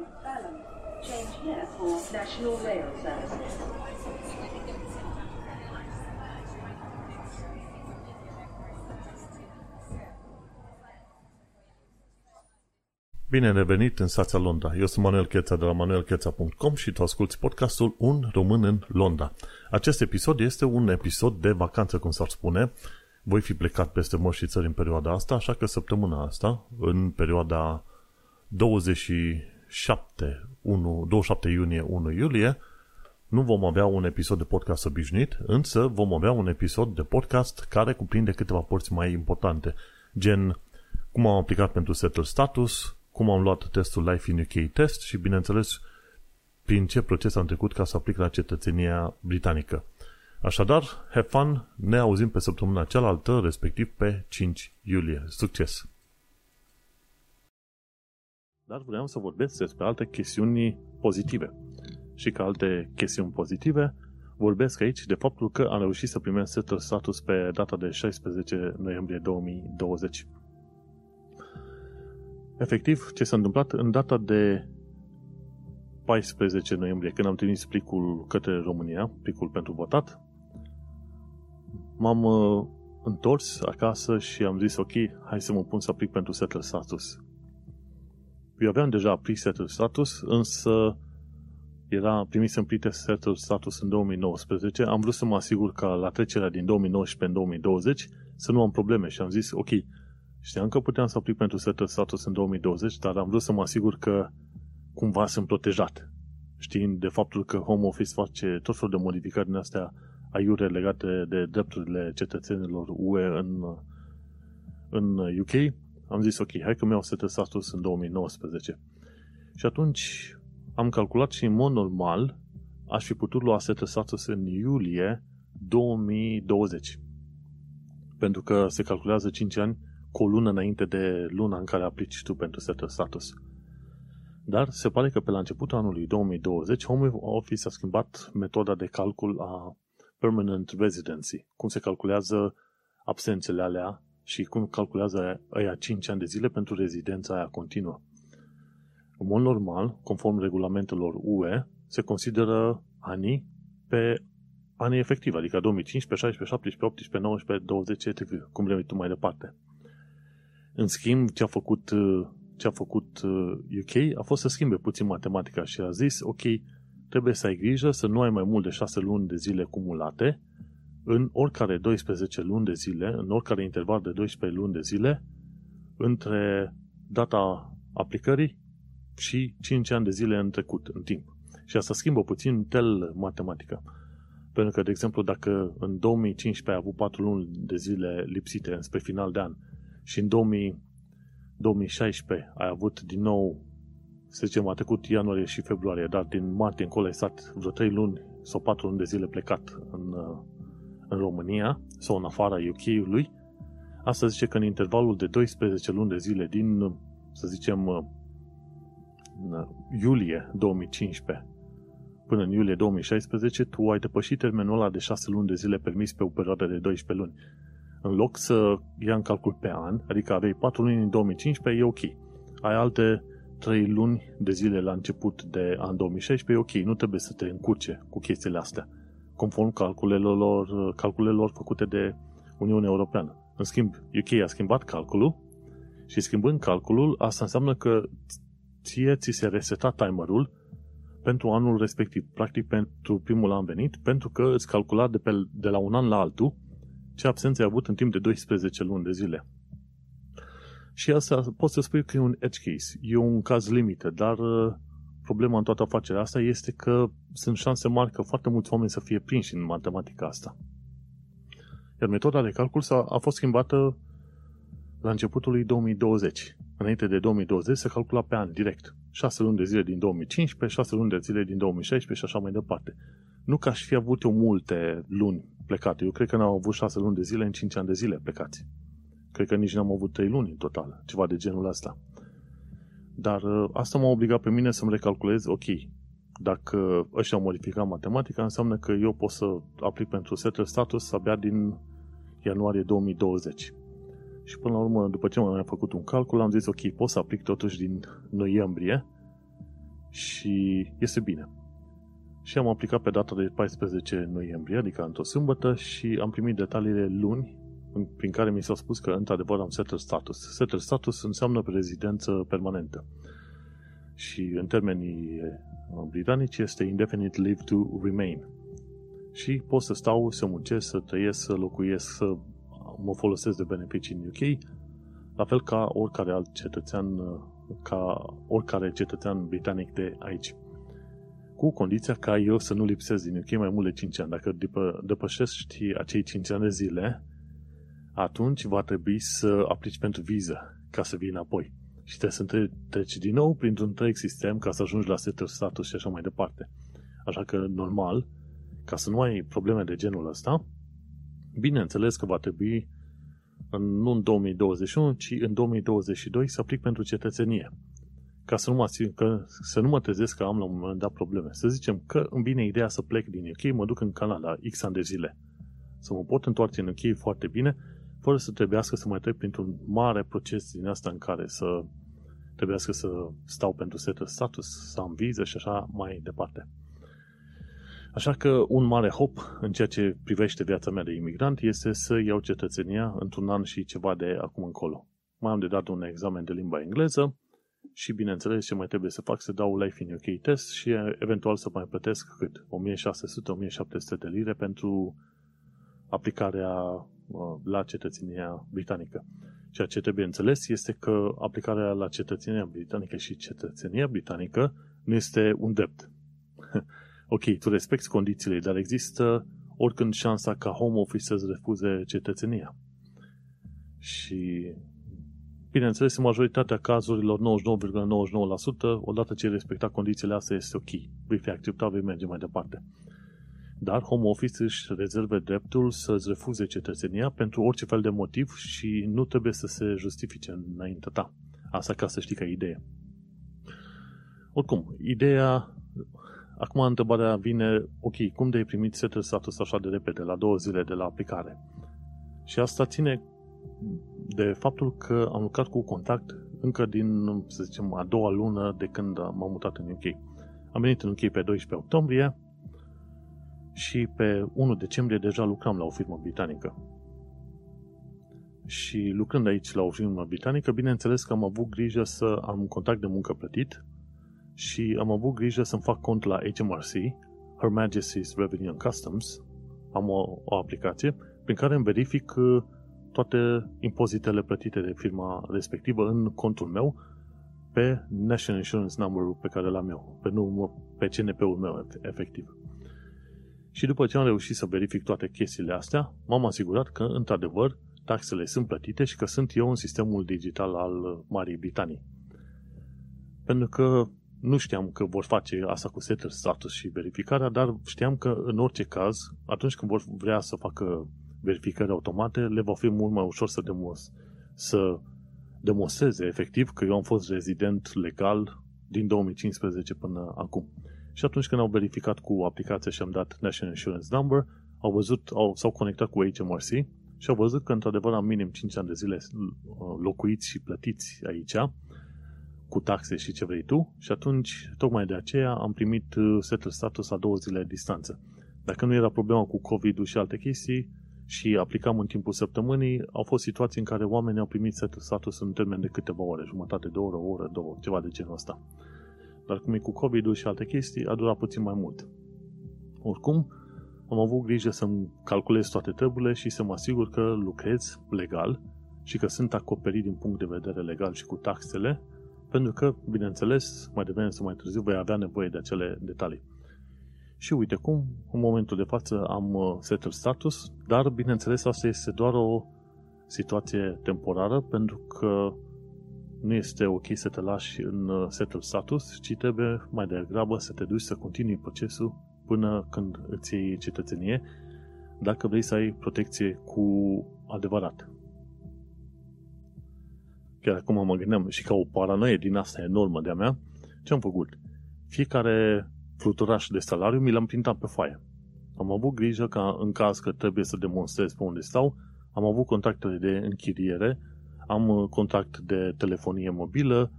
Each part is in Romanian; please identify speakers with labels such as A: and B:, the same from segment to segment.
A: is Balham. Change here for National Rail Services.
B: Bine revenit în stația Londra. Eu sunt Manuel Cheța de la manuelcheța.com și tu asculti podcastul Un român în Londra. Acest episod este un episod de vacanță, cum s-ar spune. Voi fi plecat peste mări și țări în perioada asta, așa că săptămâna asta, în perioada 27, 1, 27 iunie, 1 iulie, nu vom avea un episod de podcast obișnuit, însă vom avea un episod de podcast care cuprinde câteva părți mai importante, gen cum am aplicat pentru Settle Status, cum am luat testul Life in UK test și, bineînțeles, prin ce proces am trecut ca să aplic la cetățenia britanică. Așadar, have fun, ne auzim pe săptămâna cealaltă, respectiv pe 5 iulie. Succes! Dar vreau să vorbesc despre alte chestiuni pozitive. Și ca alte chestiuni pozitive, vorbesc aici de faptul că am reușit să primesc setul status pe data de 16 noiembrie 2020. Efectiv, ce s-a întâmplat în data de 14 noiembrie, când am trimis plicul către România, plicul pentru votat, m-am uh, întors acasă și am zis, ok, hai să mă pun să aplic pentru settle status. Eu aveam deja aplic settle status, însă era primis plicul settle status în 2019. Am vrut să mă asigur că la trecerea din 2019 în 2020 să nu am probleme și am zis, ok, Știam că puteam să aplic pentru settle status în 2020, dar am vrut să mă asigur că cumva sunt protejat. Știind de faptul că Home Office face tot felul de modificări din astea aiure legate de drepturile cetățenilor UE în, în UK, am zis ok, hai că mi-au settle status în 2019. Și atunci am calculat și în mod normal aș fi putut lua settle status în iulie 2020. Pentru că se calculează 5 ani cu o lună înainte de luna în care aplici tu pentru settle status. Dar se pare că pe la începutul anului 2020 Home Office a schimbat metoda de calcul a permanent residency, cum se calculează absențele alea și cum calculează aia 5 ani de zile pentru rezidența aia continuă. În mod normal, conform regulamentelor UE, se consideră anii pe anii efectivi, adică 2015, 16, 17, 18, 19, 20, etc., cum vrei tu mai departe. În schimb, ce a făcut, uh, ce a făcut UK uh, a fost să schimbe puțin matematica și a zis, ok, trebuie să ai grijă să nu ai mai mult de 6 luni de zile cumulate în oricare 12 luni de zile, în oricare interval de 12 luni de zile, între data aplicării și 5 ani de zile în trecut, în timp. Și asta schimbă puțin tel matematica. Pentru că, de exemplu, dacă în 2015 ai avut 4 luni de zile lipsite spre final de an și în 2000, 2016 ai avut din nou, să zicem, a trecut ianuarie și februarie, dar din martie încolo ai stat vreo 3 luni sau 4 luni de zile plecat în, uh, în România sau în afara UK-ului, asta zice că în intervalul de 12 luni de zile din, să zicem, uh, uh, iulie 2015 până în iulie 2016, tu ai depășit termenul ăla de 6 luni de zile permis pe o perioadă de 12 luni. În loc să ia în calcul pe an, adică aveai 4 luni în 2015, e ok. Ai alte 3 luni de zile la început de an 2016, e ok, nu trebuie să te încurce cu chestiile astea, conform calculelor, calculelor făcute de Uniunea Europeană. În schimb, UK a schimbat calculul și schimbând calculul, asta înseamnă că ție ți se reseta timerul pentru anul respectiv, practic pentru primul an venit, pentru că îți calcula de, pe, de la un an la altul ce absențe ai avut în timp de 12 luni de zile. Și asta poți să spui că e un edge case, e un caz limită, dar uh, problema în toată afacerea asta este că sunt șanse mari că foarte mulți oameni să fie prinși în matematica asta. Iar metoda de calcul s-a, a fost schimbată la începutul lui 2020. Înainte de 2020 se calcula pe an, direct. 6 luni de zile din 2015, 6 luni de zile din 2016 și așa mai departe. Nu că aș fi avut eu multe luni plecate. Eu cred că n-am avut 6 luni de zile în 5 ani de zile plecați. Cred că nici n-am avut 3 luni în total, ceva de genul ăsta. Dar uh, asta m-a obligat pe mine să-mi recalculez, ok, dacă ăștia au modificat matematica, înseamnă că eu pot să aplic pentru settle status abia din ianuarie 2020. Și până la urmă, după ce m-am făcut un calcul, am zis, ok, pot să aplic totuși din noiembrie și este bine. Și am aplicat pe data de 14 noiembrie, adică într-o sâmbătă, și am primit detaliile luni, prin care mi s-a spus că, într-adevăr, am settled status. Settled status înseamnă rezidență permanentă. Și, în termenii uh, britanici, este indefinite leave to remain. Și pot să stau, să muncesc, să trăiesc, să locuiesc, să mă folosesc de beneficii în UK, la fel ca oricare alt cetățean, uh, ca oricare cetățean britanic de aici cu condiția ca eu să nu lipsesc din UK mai mult de 5 ani. Dacă depă, depășești acei 5 ani de zile, atunci va trebui să aplici pentru viză ca să vii înapoi. Și trebuie să treci din nou printr-un întreg sistem ca să ajungi la setul status și așa mai departe. Așa că, normal, ca să nu ai probleme de genul ăsta, bineînțeles că va trebui nu în 2021, ci în 2022 să aplic pentru cetățenie ca să nu, mă, că, să nu mă trezesc că am la un moment dat probleme. Să zicem că îmi vine ideea să plec din UK, mă duc în Canada X ani de zile. Să mă pot întoarce în UK foarte bine, fără să trebuiască să mai trec printr-un mare proces din asta în care să trebuiască să stau pentru setul status, să am viză și așa mai departe. Așa că un mare hop în ceea ce privește viața mea de imigrant este să iau cetățenia într-un an și ceva de acum încolo. Mai am de dat un examen de limba engleză, și bineînțeles ce mai trebuie să fac, să dau Life in UK test și eventual să mai plătesc cât? 1600-1700 de lire pentru aplicarea uh, la cetățenia britanică. Ceea ce trebuie înțeles este că aplicarea la cetățenia britanică și cetățenia britanică nu este un drept. ok, tu respecti condițiile, dar există oricând șansa ca home office să-ți refuze cetățenia. Și Bineînțeles, în majoritatea cazurilor, 99,99%, odată ce respecta condițiile astea, este ok. Vei fi acceptat, vei merge mai departe. Dar Home Office își rezerve dreptul să-ți refuze cetățenia pentru orice fel de motiv și nu trebuie să se justifice înaintea ta. Asta ca să știi ca idee. Oricum, ideea... Acum întrebarea vine, ok, cum de ai primit setul status așa de repede, la două zile de la aplicare? Și asta ține de faptul că am lucrat cu contact încă din, să zicem, a doua lună de când m-am mutat în UK. Am venit în UK pe 12 octombrie și pe 1 decembrie deja lucram la o firmă britanică. Și lucrând aici la o firmă britanică, bineînțeles că am avut grijă să am un contact de muncă plătit și am avut grijă să-mi fac cont la HMRC, Her Majesty's Revenue and Customs. Am o, o aplicație prin care îmi verific toate impozitele plătite de firma respectivă în contul meu pe National Insurance Number-ul pe care l-am eu, pe, nu, pe CNP-ul meu, efectiv. Și după ce am reușit să verific toate chestiile astea, m-am asigurat că, într-adevăr, taxele sunt plătite și că sunt eu în sistemul digital al Marii Britanii. Pentru că nu știam că vor face asta cu setter status și verificarea, dar știam că, în orice caz, atunci când vor vrea să facă verificări automate, le va fi mult mai ușor să, demos- să demonstreze efectiv că eu am fost rezident legal din 2015 până acum. Și atunci când au verificat cu aplicația și am dat National Insurance Number, au văzut, au, s-au conectat cu HMRC și au văzut că într-adevăr am minim 5 ani de zile locuiți și plătiți aici, cu taxe și ce vrei tu, și atunci, tocmai de aceea, am primit uh, setul status a două zile distanță. Dacă nu era problema cu COVID-ul și alte chestii, și aplicam în timpul săptămânii, au fost situații în care oamenii au primit setul status în termen de câteva ore, jumătate de oră, o oră, două, ceva de genul ăsta. Dar cum e cu COVID-ul și alte chestii, a durat puțin mai mult. Oricum, am avut grijă să-mi calculez toate treburile și să mă asigur că lucrez legal și că sunt acoperit din punct de vedere legal și cu taxele, pentru că, bineînțeles, mai devreme sau mai târziu voi avea nevoie de acele detalii. Și uite cum, în momentul de față am uh, settled status, dar bineînțeles asta este doar o situație temporară pentru că nu este ok să te lași în uh, settled status, ci trebuie mai degrabă să te duci să continui procesul până când îți iei cetățenie, dacă vrei să ai protecție cu adevărat. Chiar acum mă gândeam și ca o paranoie din asta enormă de-a mea, ce am făcut? Fiecare fluturaș de salariu, mi l-am printat pe foaie. Am avut grijă ca în caz că trebuie să demonstrez pe unde stau, am avut contacte de închiriere, am uh, contact de telefonie mobilă,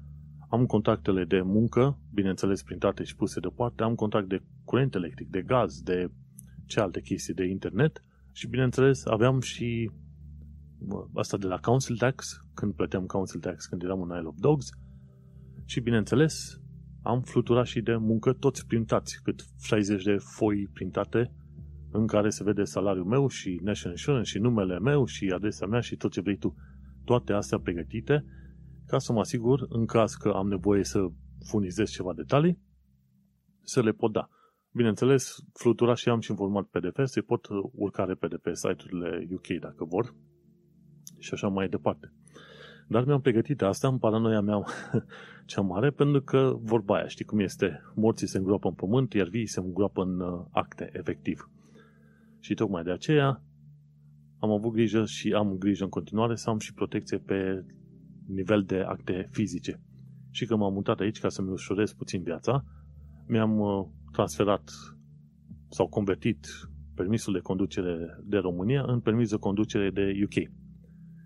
B: am contractele de muncă, bineînțeles printate și puse deoparte, am contract de curent electric, de gaz, de ce alte chestii, de internet și bineînțeles aveam și asta de la Council Tax, când plăteam Council Tax când eram în Isle of Dogs și bineînțeles am fluturat și de muncă toți printați, cât 60 de foi printate în care se vede salariul meu și National Insurance și numele meu și adresa mea și tot ce vrei tu. Toate astea pregătite ca să mă asigur, în caz că am nevoie să furnizez ceva detalii, să le pot da. Bineînțeles, flutura și am și în format PDF, se pot urca repede pe site-urile UK dacă vor și așa mai departe. Dar mi-am pregătit asta în paranoia mea cea mare, pentru că vorba aia, știi cum este, morții se îngroapă în pământ, iar vii se îngroapă în uh, acte, efectiv. Și tocmai de aceea am avut grijă și am grijă în continuare să am și protecție pe nivel de acte fizice. Și că m-am mutat aici ca să-mi ușurez puțin viața, mi-am uh, transferat sau convertit permisul de conducere de România în permis de conducere de UK.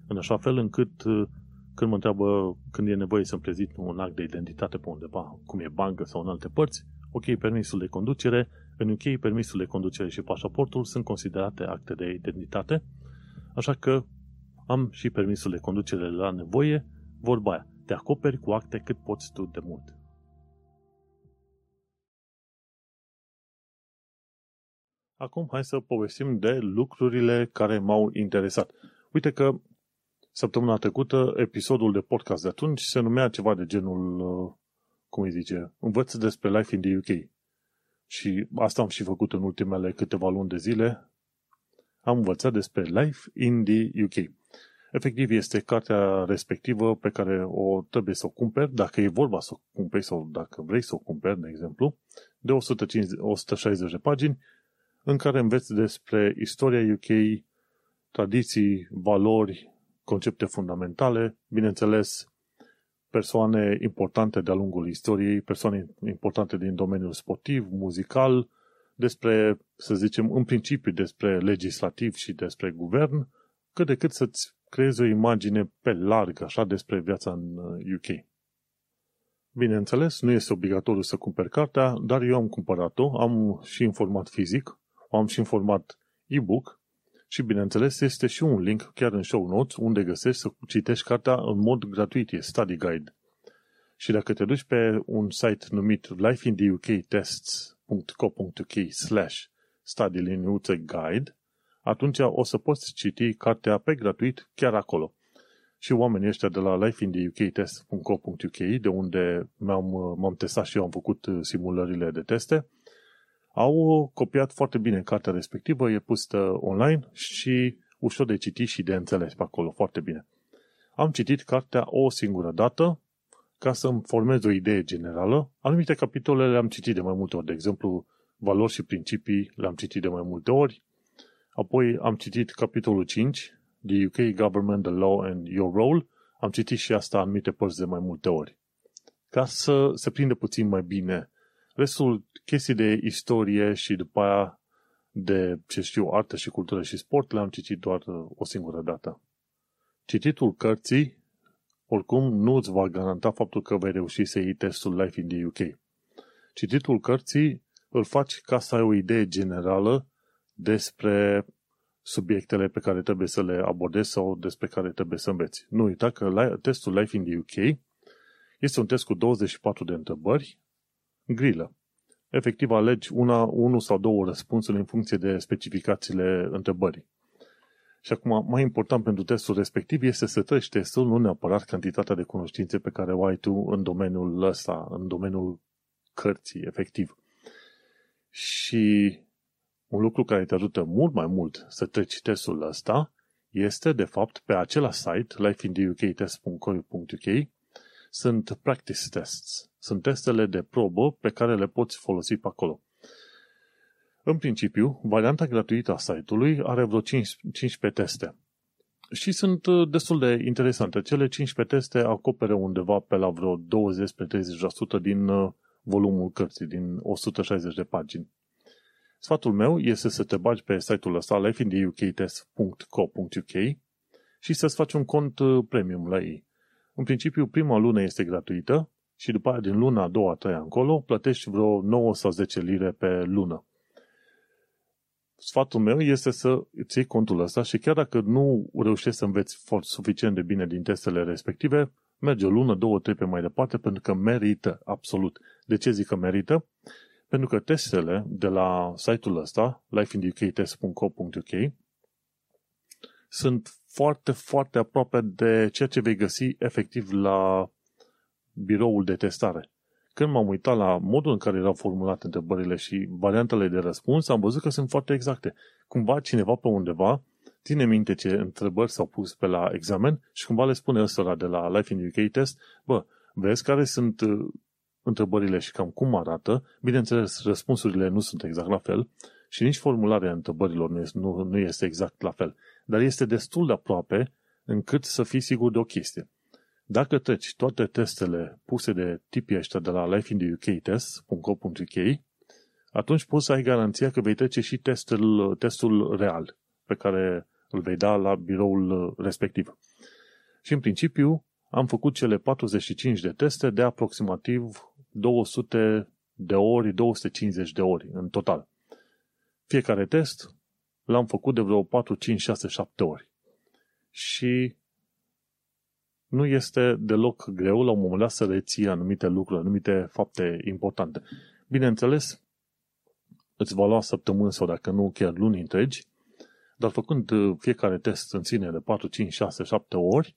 B: În așa fel încât uh, când mă întreabă când e nevoie să-mi prezint un act de identitate pe undeva, cum e bancă sau în alte părți, ok, permisul de conducere, în UK permisul de conducere și pașaportul sunt considerate acte de identitate, așa că am și permisul de conducere la nevoie, vorba aia, te acoperi cu acte cât poți tu de mult. Acum hai să povestim de lucrurile care m-au interesat. Uite că săptămâna trecută episodul de podcast de atunci se numea ceva de genul, uh, cum îi zice, învăț despre Life in the UK. Și asta am și făcut în ultimele câteva luni de zile. Am învățat despre Life in the UK. Efectiv, este cartea respectivă pe care o trebuie să o cumperi, dacă e vorba să o cumperi sau dacă vrei să o cumperi, de exemplu, de 150, 160 de pagini, în care înveți despre istoria UK, tradiții, valori, concepte fundamentale, bineînțeles, persoane importante de-a lungul istoriei, persoane importante din domeniul sportiv, muzical, despre, să zicem, în principiu despre legislativ și despre guvern, cât de cât să-ți creezi o imagine pe larg, așa, despre viața în UK. Uh, Bineînțeles, nu este obligatoriu să cumperi cartea, dar eu am cumpărat-o, am și în format fizic, am și în format e-book și, bineînțeles, este și un link chiar în show notes unde găsești să citești cartea în mod gratuit, e study guide. Și dacă te duci pe un site numit lifeintheuktests.co.uk slash study guide, atunci o să poți citi cartea pe gratuit chiar acolo. Și oamenii ăștia de la lifeintheUKtest.co.uk, de unde m-am, m-am testat și eu am făcut simulările de teste, au copiat foarte bine cartea respectivă, e pusă online și ușor de citit și de înțeles pe acolo, foarte bine. Am citit cartea o singură dată ca să-mi formez o idee generală. Anumite capitole le-am citit de mai multe ori, de exemplu, valori și principii le-am citit de mai multe ori, Apoi am citit capitolul 5, The UK Government, the Law and Your Role. Am citit și asta anumite părți de mai multe ori. Ca să se prinde puțin mai bine. Restul chestii de istorie și după aia de, ce știu, artă și cultură și sport le-am citit doar uh, o singură dată. Cititul cărții, oricum, nu îți va garanta faptul că vei reuși să iei testul Life in the UK. Cititul cărții îl faci ca să ai o idee generală despre subiectele pe care trebuie să le abordezi sau despre care trebuie să înveți. Nu uita că testul Life in the UK este un test cu 24 de întrebări, grilă. Efectiv, alegi una, unul sau două răspunsuri în funcție de specificațiile întrebării. Și acum, mai important pentru testul respectiv este să treci testul, nu neapărat cantitatea de cunoștințe pe care o ai tu în domeniul ăsta, în domeniul cărții, efectiv. Și un lucru care te ajută mult mai mult să treci testul ăsta este, de fapt, pe același site, lifeintheUKtest.co.uk, sunt practice tests. Sunt testele de probă pe care le poți folosi pe acolo. În principiu, varianta gratuită a site-ului are vreo 15 teste. Și sunt uh, destul de interesante. Cele 15 teste acopere undeva pe la vreo 20-30% din uh, volumul cărții, din 160 de pagini. Sfatul meu este să te bagi pe site-ul ăsta lifeintheUKtest.co.uk și să-ți faci un cont uh, premium la ei. În principiu, prima lună este gratuită și după aia din luna a doua, a treia încolo, plătești vreo 9 sau 10 lire pe lună. Sfatul meu este să îți iei contul ăsta și chiar dacă nu reușești să înveți foarte suficient de bine din testele respective, merge o lună, două, trei pe mai departe, pentru că merită, absolut. De ce zic că merită? Pentru că testele de la site-ul ăsta, lifeinthuk.co.uk, sunt foarte, foarte aproape de ceea ce vei găsi efectiv la biroul de testare. Când m-am uitat la modul în care erau formulate întrebările și variantele de răspuns, am văzut că sunt foarte exacte. Cumva cineva pe undeva ține minte ce întrebări s-au pus pe la examen și cumva le spune ăsta de la Life in UK Test, bă, vezi care sunt uh, întrebările și cam cum arată. Bineînțeles, răspunsurile nu sunt exact la fel și nici formularea întrebărilor nu este, nu, nu este exact la fel, dar este destul de aproape încât să fii sigur de o chestie. Dacă treci toate testele puse de tipii ăștia de la lifeintheuk.test.co.uk, atunci poți să ai garanția că vei trece și testul, testul real pe care îl vei da la biroul respectiv. Și în principiu am făcut cele 45 de teste de aproximativ 200 de ori, 250 de ori în total. Fiecare test l-am făcut de vreo 4, 5, 6, 7 ori. Și nu este deloc greu la un moment dat să reții anumite lucruri, anumite fapte importante. Bineînțeles, îți va lua săptămâni sau dacă nu chiar luni întregi, dar făcând uh, fiecare test în sine de 4, 5, 6, 7 ori,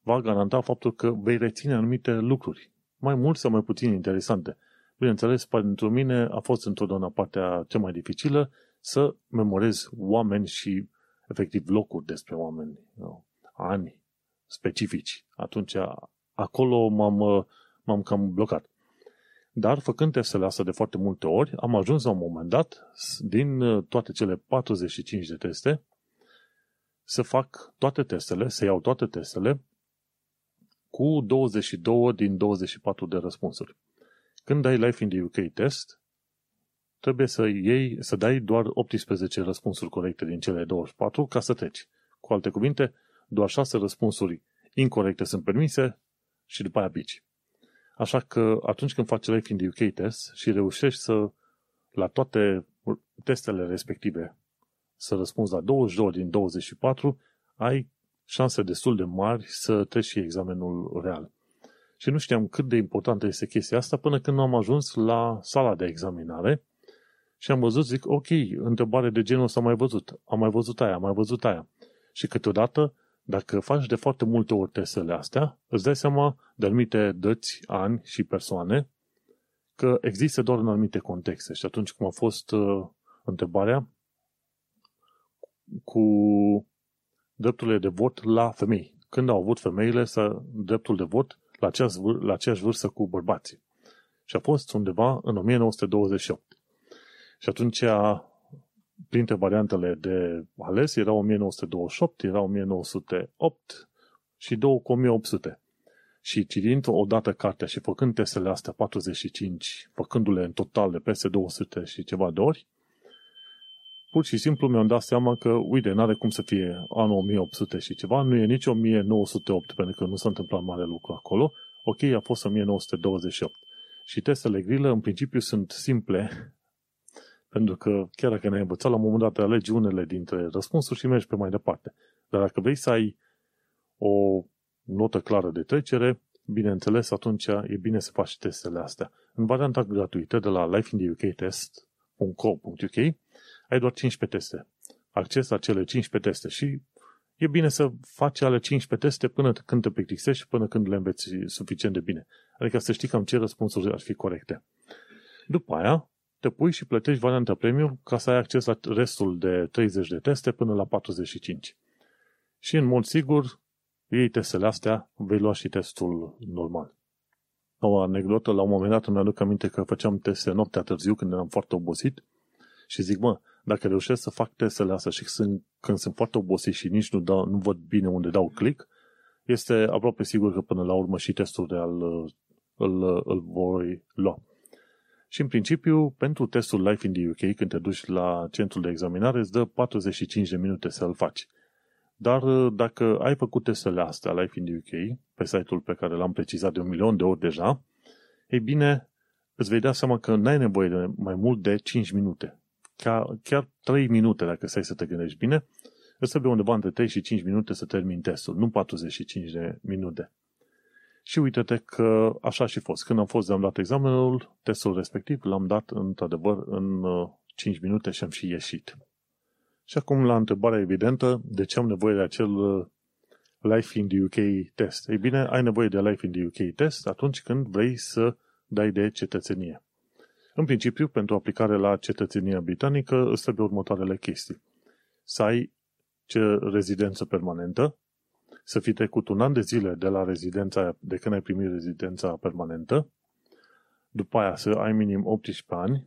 B: va garanta faptul că vei reține anumite lucruri, mai mult sau mai puțin interesante. Bineînțeles, pentru mine a fost întotdeauna partea cea mai dificilă să memorez oameni și efectiv locuri despre oameni, ani specifici. Atunci acolo m-am, m-am cam blocat. Dar făcând testele astea de foarte multe ori, am ajuns la un moment dat, din uh, toate cele 45 de teste, să fac toate testele, să iau toate testele cu 22 din 24 de răspunsuri. Când dai Life in the UK test, trebuie să iei, să dai doar 18 răspunsuri corecte din cele 24 ca să treci. Cu alte cuvinte, doar 6 răspunsuri incorrecte sunt permise și după aia pici. Așa că atunci când faci Life in the UK test și reușești să, la toate testele respective, să răspunzi la 22 din 24, ai șanse destul de mari să treci și examenul real. Și nu știam cât de importantă este chestia asta până când am ajuns la sala de examinare și am văzut, zic, ok, întrebare de genul ăsta am mai văzut, am mai văzut aia, am mai văzut aia. Și câteodată dacă faci de foarte multe ori testele astea, îți dai seama de anumite dăți, ani și persoane că există doar în anumite contexte. Și atunci cum a fost uh, întrebarea cu drepturile de vot la femei. Când au avut femeile să dreptul de vot la aceeași, la aceeași vârstă cu bărbații. Și a fost undeva în 1928. Și atunci printre variantele de ales era 1928, era 1908 și două cu 1800. Și citind odată cartea și făcând testele astea 45, făcându-le în total de peste 200 și ceva de ori, pur și simplu mi-am dat seama că, uite, n-are cum să fie anul 1800 și ceva, nu e nici 1908, pentru că nu s-a întâmplat mare lucru acolo. Ok, a fost 1928. Și testele grile, în principiu, sunt simple, pentru că chiar dacă ne-ai învățat, la un moment dat alegi unele dintre răspunsuri și mergi pe mai departe. Dar dacă vrei să ai o notă clară de trecere, bineînțeles, atunci e bine să faci testele astea. În varianta gratuită de la lifeintheUKtest.co.uk ai doar 15 teste. Acces la cele 15 teste și e bine să faci ale 15 teste până când te plictisești și până când le înveți suficient de bine. Adică să știi cam ce răspunsuri ar fi corecte. După aia, te pui și plătești varianta premium ca să ai acces la restul de 30 de teste până la 45. Și în mod sigur, iei testele astea, vei lua și testul normal. O anecdotă, la un moment dat îmi aduc aminte că făceam teste noaptea târziu când eram foarte obosit și zic, mă, dacă reușesc să fac testele astea și sunt, când sunt foarte obosit și nici nu, dau, nu văd bine unde dau click, este aproape sigur că până la urmă și testul real îl, îl voi lua. Și în principiu, pentru testul Life in the UK, când te duci la centrul de examinare, îți dă 45 de minute să-l faci. Dar uh, dacă ai făcut testele astea Life in the UK, pe site-ul pe care l-am precizat de un milion de ori deja, Ei bine, îți vei da seama că n-ai nevoie de mai mult de 5 minute. Chiar, chiar 3 minute, dacă stai să te gândești bine, îți trebuie undeva între 3 și 5 minute să termin testul, nu 45 de minute. Și uite-te că așa și fost. Când am fost de am dat examenul, testul respectiv l-am dat într-adevăr în 5 uh, minute și am și ieșit. Și acum la întrebarea evidentă, de ce am nevoie de acel uh, Life in the UK test? Ei bine, ai nevoie de Life in the UK test atunci când vrei să dai de cetățenie. În principiu, pentru aplicare la cetățenia britanică, îți trebuie următoarele chestii. Să ai ce rezidență permanentă, să fi trecut un an de zile de la rezidența, de când ai primit rezidența permanentă, după aia să ai minim 18 ani,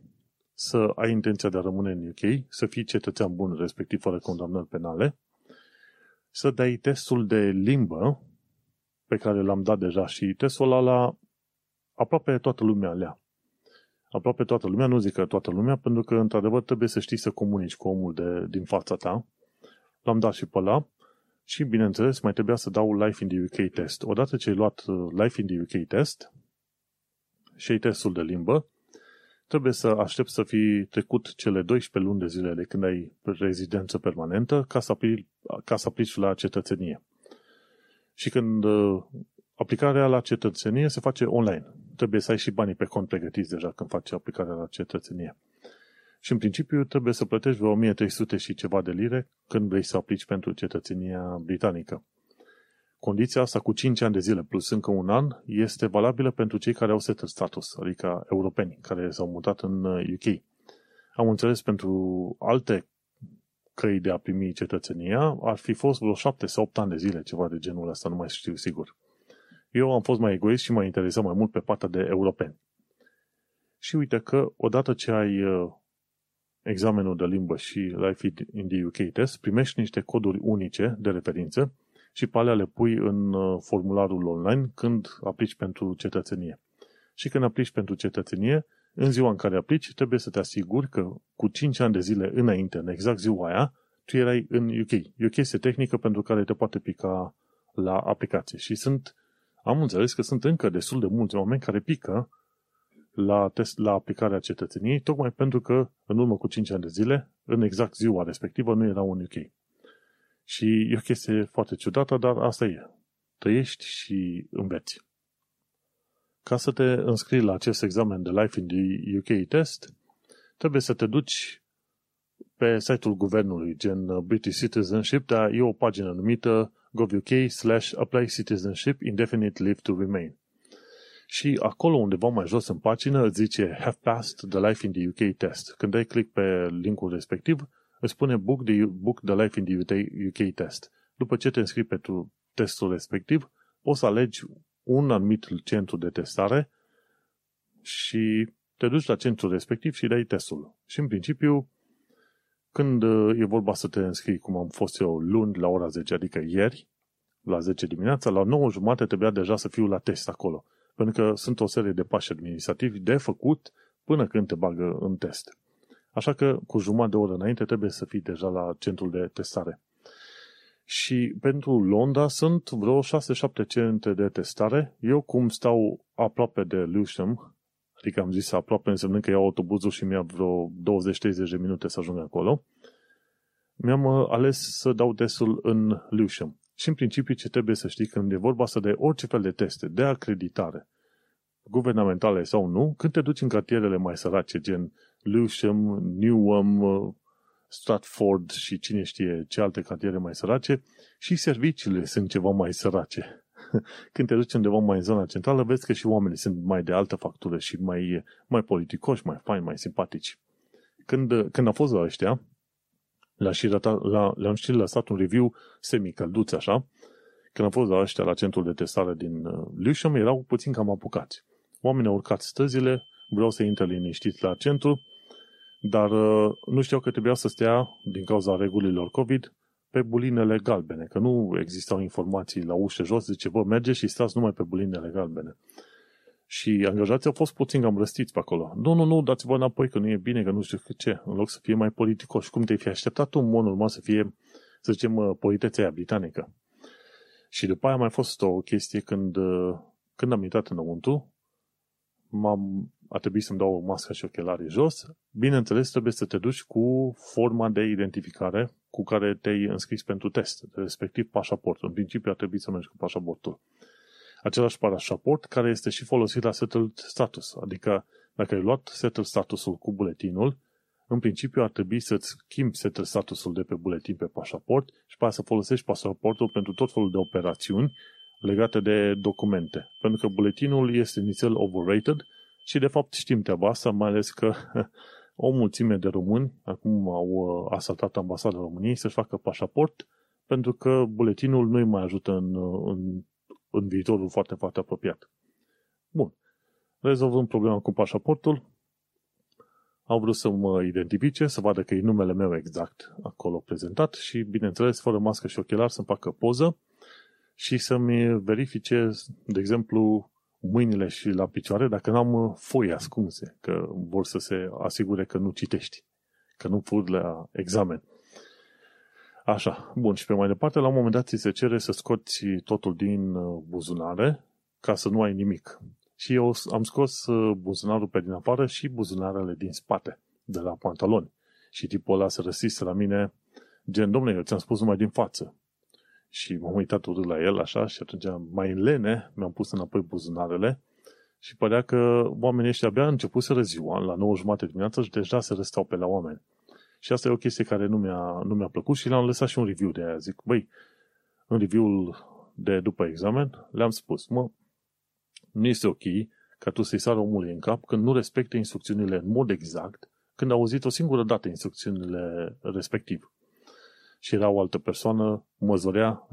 B: să ai intenția de a rămâne în UK, să fii cetățean bun, respectiv fără condamnări penale, să dai testul de limbă, pe care l-am dat deja și testul ăla la aproape toată lumea alea. Aproape toată lumea, nu zic că toată lumea, pentru că, într-adevăr, trebuie să știi să comunici cu omul de, din fața ta. L-am dat și pe ăla și, bineînțeles, mai trebuia să dau Life in the UK test. Odată ce ai luat uh, Life in the UK test și ai testul de limbă, trebuie să aștepți să fi trecut cele 12 luni de zile de când ai rezidență permanentă ca să, aplici, ca să aplici la cetățenie. Și când uh, aplicarea la cetățenie se face online. Trebuie să ai și banii pe cont pregătiți deja când faci aplicarea la cetățenie. Și în principiu trebuie să plătești vreo 1300 și ceva de lire când vrei să aplici pentru cetățenia britanică. Condiția asta cu 5 ani de zile plus încă un an este valabilă pentru cei care au settled status, adică europeni care s-au mutat în UK. Uh, Am înțeles pentru alte căi de a primi cetățenia ar fi fost vreo 7 sau 8 ani de zile, ceva de genul ăsta, nu mai știu sigur. Eu am fost mai egoist și m-a interesat mai mult pe partea de europeni. Și uite că odată ce ai uh, examenul de limbă și Life in the UK test, primești niște coduri unice de referință și pe alea le pui în uh, formularul online când aplici pentru cetățenie. Și când aplici pentru cetățenie, în ziua în care aplici, trebuie să te asiguri că cu 5 ani de zile înainte, în exact ziua aia, tu erai în UK. E o chestie tehnică pentru care te poate pica la aplicație. Și sunt, am înțeles că sunt încă destul de mulți oameni care pică la, test, la aplicarea cetățeniei, tocmai pentru că în urmă cu 5 ani de zile, în exact ziua respectivă, nu erau în UK. Și e o chestie foarte ciudată, dar asta e. Trăiești și înveți. Ca să te înscrii la acest examen de Life in the UK test, trebuie să te duci pe site-ul guvernului, gen British Citizenship, dar e o pagină numită gov.uk slash apply citizenship indefinite leave to remain. Și acolo undeva mai jos în pagină îți zice Have passed the Life in the UK test. Când dai click pe linkul respectiv, îți spune book the, book the Life in the UK test. După ce te înscrii pentru testul respectiv, poți să alegi un anumit centru de testare și te duci la centrul respectiv și dai testul. Și în principiu, când e vorba să te înscrii, cum am fost eu luni la ora 10, adică ieri, la 10 dimineața, la 9 jumate trebuia deja să fiu la test acolo. Pentru că sunt o serie de pași administrativi de făcut până când te bagă în test. Așa că cu jumătate de oră înainte trebuie să fii deja la centrul de testare. Și pentru Londra sunt vreo 6-7 centre de testare. Eu cum stau aproape de Lewisham, adică am zis aproape însemnând că iau autobuzul și mi-a vreo 20-30 de minute să ajung acolo, mi-am uh, ales să dau testul în Lewisham. Și în principiu ce trebuie să știi când e vorba să de orice fel de teste de acreditare, guvernamentale sau nu, când te duci în cartierele mai sărace, gen Lewisham, Newham, uh, Stratford și cine știe ce alte cartiere mai sărace, și serviciile sunt ceva mai sărace. Când te duci undeva mai în zona centrală, vezi că și oamenii sunt mai de altă factură și mai, mai politicoși, mai faini, mai simpatici. Când, când a fost la ăștia, le-am și, la, le-am și lăsat un review semi-călduț așa, când am fost la ăștia la centrul de testare din uh, Lewisham, erau puțin cam apucați. Oamenii au urcat stăzile, vreau să intre liniștiți la centru, dar uh, nu știau că trebuia să stea, din cauza regulilor COVID, pe bulinele galbene, că nu existau informații la ușă jos, zice, bă, merge și stați numai pe bulinele galbene. Și angajații au fost puțin cam răstiți pe acolo. Nu, nu, nu, dați-vă înapoi că nu e bine, că nu știu ce, în loc să fie mai politicoși. Cum te-ai fi așteptat tu, în mod normal, să fie, să zicem, uh, politețea aia britanică. Și după aia a mai fost o chestie când, uh, când am intrat înăuntru, m-am, a trebuit să-mi dau masca și ochelarii jos. Bineînțeles, trebuie să te duci cu forma de identificare cu care te-ai înscris pentru test, respectiv pașaportul. În principiu ar trebui să mergi cu pașaportul. Același pașaport care este și folosit la settled status, adică dacă ai luat settled statusul cu buletinul, în principiu ar trebui să-ți schimbi settled statusul de pe buletin pe pașaport și pe să folosești pașaportul pentru tot felul de operațiuni legate de documente. Pentru că buletinul este inițial overrated și de fapt știm treaba asta, mai ales că o mulțime de români acum au uh, asaltat ambasada României să-și facă pașaport pentru că buletinul nu îi mai ajută în, uh, în, în viitorul foarte, foarte apropiat. Bun. Rezolvând problema cu pașaportul, au vrut să mă identifice, să vadă că e numele meu exact acolo prezentat și, bineînțeles, fără mască și ochelari să-mi facă poză și să-mi verifice, de exemplu, mâinile și la picioare dacă n-am uh, foi ascunse, că vor să se asigure că nu citești, că nu furi la examen. Așa, bun, și pe mai departe, la un moment dat ți se cere să scoți totul din uh, buzunare ca să nu ai nimic. Și eu am scos uh, buzunarul pe din afară și buzunarele din spate, de la pantaloni. Și tipul ăla se răsise la mine, gen, domnule, eu ți-am spus numai din față. Și m-am uitat urât la el așa și atunci mai în lene mi-am pus înapoi buzunarele și părea că oamenii ăștia abia început să ziua, la 9 jumate dimineața și deja se răstau pe la oameni. Și asta e o chestie care nu mi-a, nu mi-a plăcut și le-am lăsat și un review de aia. Zic, băi, în review-ul de după examen, le-am spus, mă, nu este ok ca tu să-i sară omului în cap când nu respecte instrucțiunile în mod exact, când a auzit o singură dată instrucțiunile respectiv și era o altă persoană, mă zorea,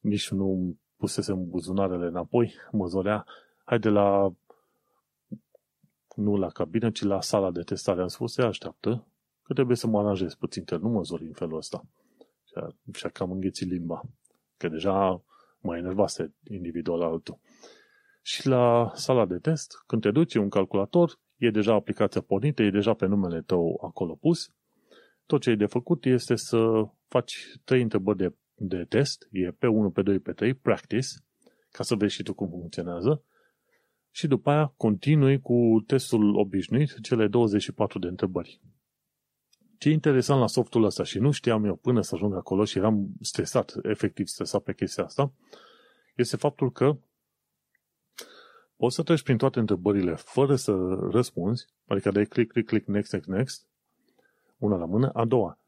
B: nici nu pusesem buzunarele înapoi, mă zorea, hai de la nu la cabină, ci la sala de testare. Am spus, se așteaptă, că trebuie să mă aranjez puțin, că nu mă zori în felul ăsta. Și a cam înghețit limba, că deja mă enervase individual altul. Și la sala de test, când te duci, un calculator, e deja aplicația pornită, e deja pe numele tău acolo pus. Tot ce e de făcut este să faci trei întrebări de, de test, e pe 1, pe 2, pe 3, practice, ca să vezi și tu cum funcționează, și după aia continui cu testul obișnuit, cele 24 de întrebări. Ce e interesant la softul ăsta și nu știam eu până să ajung acolo și eram stresat, efectiv stresat pe chestia asta, este faptul că poți să treci prin toate întrebările fără să răspunzi, adică dai click, click, click, next, next, next, una la mână. A doua,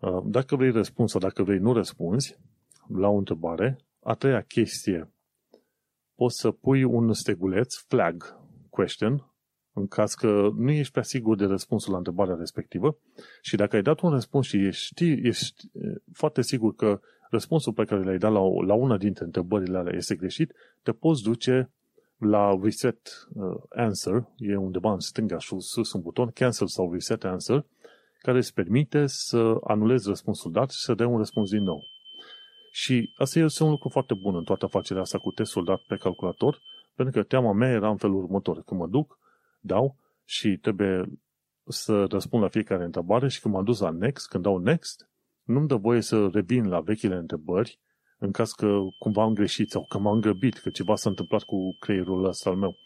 B: Uh, dacă vrei răspuns sau dacă vrei nu răspunzi la o întrebare, a treia chestie, poți să pui un steguleț, flag question, în caz că nu ești prea sigur de răspunsul la întrebarea respectivă și dacă ai dat un răspuns și ești, ești uh, foarte sigur că răspunsul pe care l-ai dat la, la una dintre întrebările alea este greșit, te poți duce la reset uh, answer, e undeva în stânga sus un buton, cancel sau reset answer, care îți permite să anulezi răspunsul dat și să dai un răspuns din nou. Și asta este un lucru foarte bun în toată afacerea asta cu testul dat pe calculator, pentru că teama mea era în felul următor. Când mă duc, dau și trebuie să răspund la fiecare întrebare și când m-am dus la next, când dau next, nu-mi dă voie să revin la vechile întrebări în caz că cumva am greșit sau că m-am grăbit, că ceva s-a întâmplat cu creierul ăsta al meu.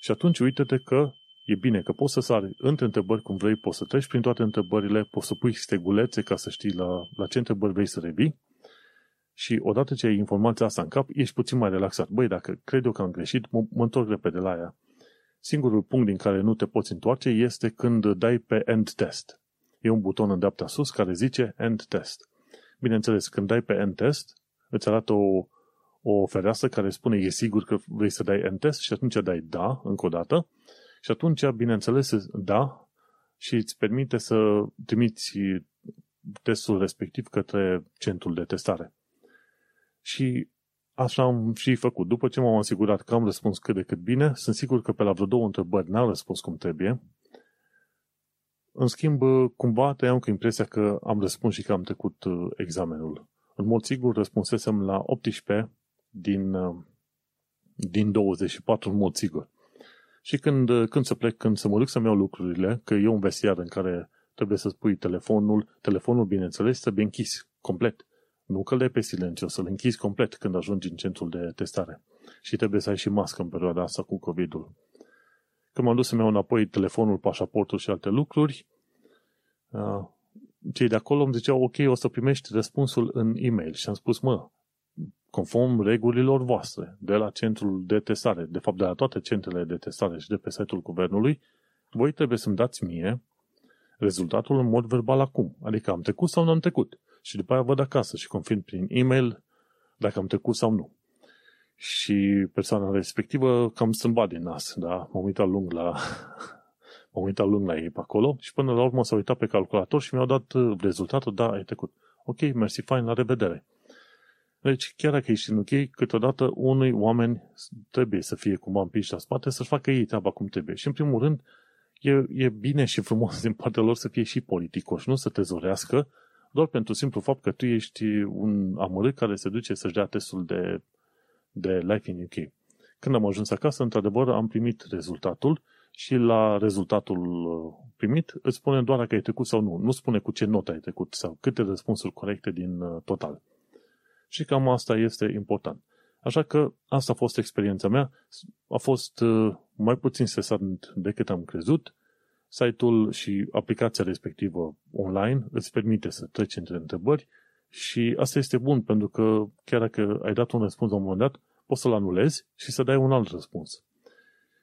B: Și atunci uite-te că e bine că poți să sari între întrebări cum vrei, poți să treci prin toate întrebările, poți să pui stegulețe ca să știi la, la ce întrebări vrei să revii și odată ce ai informația asta în cap, ești puțin mai relaxat. Băi, dacă cred eu că am greșit, mă, mă întorc repede la ea. Singurul punct din care nu te poți întoarce este când dai pe End Test. E un buton în dreapta sus care zice End Test. Bineînțeles, când dai pe End Test, îți arată o, o fereastră care spune e sigur că vrei să dai End Test și atunci dai da, încă o dată, și atunci, bineînțeles, da, și îți permite să trimiți testul respectiv către centrul de testare. Și așa am și făcut. După ce m-am asigurat că am răspuns cât de cât bine, sunt sigur că pe la vreo două întrebări n-am răspuns cum trebuie. În schimb, cumva tăiam cu impresia că am răspuns și că am trecut uh, examenul. În mod sigur, răspunsesem la 18 din, uh, din 24, în mod sigur. Și când, când să plec, când să mă duc să-mi iau lucrurile, că e un vestiar în care trebuie să spui telefonul, telefonul, bineînțeles, trebuie închis complet. Nu că le pe silențiu, să-l închizi complet când ajungi în centrul de testare. Și trebuie să ai și mască în perioada asta cu COVID-ul. Când m-am dus să-mi iau înapoi telefonul, pașaportul și alte lucruri, uh, cei de acolo îmi ziceau, ok, o să primești răspunsul în e-mail. Și am spus, mă, conform regulilor voastre, de la centrul de testare, de fapt de la toate centrele de testare și de pe site-ul guvernului, voi trebuie să-mi dați mie rezultatul în mod verbal acum. Adică am trecut sau nu am trecut. Și după aia văd acasă și confirm prin e-mail dacă am trecut sau nu. Și persoana respectivă cam strâmba din nas, da? M-am uitat lung la, m-am uitat lung la ei pe acolo și până la urmă s-au uitat pe calculator și mi-au dat uh, rezultatul, da, ai trecut. Ok, mersi, fain, la revedere. Deci, chiar dacă ești în UK, câteodată unui oameni trebuie să fie cumva împiși la spate, să-și facă ei treaba cum trebuie. Și, în primul rând, e, e bine și frumos din partea lor să fie și politicoși, nu să te zorească, doar pentru simplu fapt că tu ești un amărât care se duce să-și dea testul de, de Life in UK. Când am ajuns acasă, într-adevăr, am primit rezultatul și la rezultatul uh, primit îți spune doar dacă ai trecut sau nu. Nu spune cu ce notă ai trecut sau câte răspunsuri corecte din uh, total. Și cam asta este important. Așa că asta a fost experiența mea. A fost uh, mai puțin stresant decât am crezut. Site-ul și aplicația respectivă online îți permite să treci între întrebări și asta este bun pentru că chiar dacă ai dat un răspuns la un moment dat, poți să-l anulezi și să dai un alt răspuns.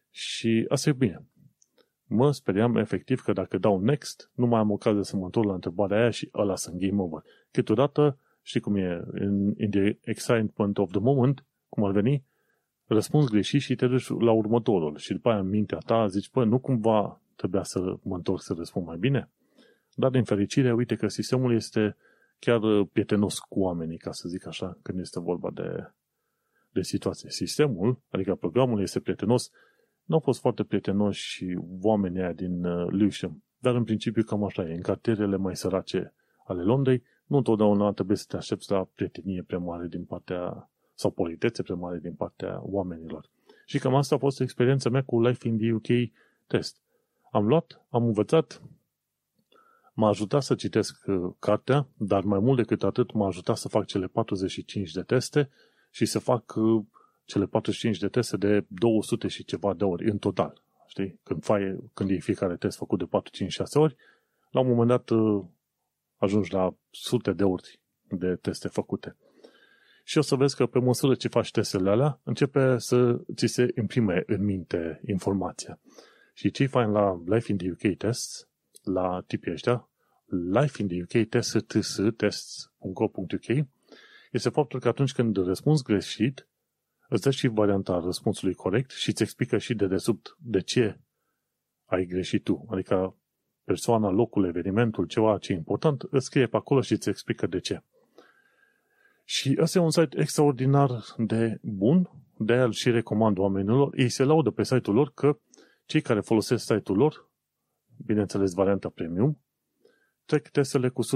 B: Și asta e bine. Mă speriam efectiv că dacă dau next, nu mai am ocazia să mă întorc la întrebarea aia și ăla sunt game over. Câteodată, știi cum e, in, in the excitement of the moment, cum ar veni, răspuns greșit și te duci la următorul. Și după aia în mintea ta zici, păi, nu cumva trebuia să mă întorc să răspund mai bine? Dar din fericire, uite că sistemul este chiar prietenos cu oamenii, ca să zic așa, când este vorba de, de situație. Sistemul, adică programul este prietenos, nu au fost foarte prietenoși și oamenii aia din uh, Lewisham, dar în principiu cam așa e. În cartierele mai sărace ale Londrei, nu întotdeauna trebuie să te aștepți la prietenie prea mare din partea sau politețe prea mare din partea oamenilor. Și cam asta a fost experiența mea cu Life in the UK test. Am luat, am învățat, m-a ajutat să citesc uh, cartea, dar mai mult decât atât m-a ajutat să fac cele 45 de teste și să fac uh, cele 45 de teste de 200 și ceva de ori în total. Știi? Când, fai, când e fiecare test făcut de 4, 5, 6 ori, la un moment dat uh, ajungi la sute de ori de teste făcute și o să vezi că pe măsură ce faci testele alea, începe să ți se imprime în minte informația. Și ce fain la Life in the UK Tests, la tipii ăștia, Life in the UK Tests, tests.go.uk, este faptul că atunci când răspunzi greșit, îți dă și varianta răspunsului corect și îți explică și de desubt de ce ai greșit tu. Adică persoana, locul, evenimentul, ceva ce e important, îți scrie pe acolo și îți explică de ce. Și ăsta e un site extraordinar de bun, de el și recomand oamenilor. Ei se laudă pe site-ul lor că cei care folosesc site-ul lor, bineînțeles varianta premium, trec testele cu 100%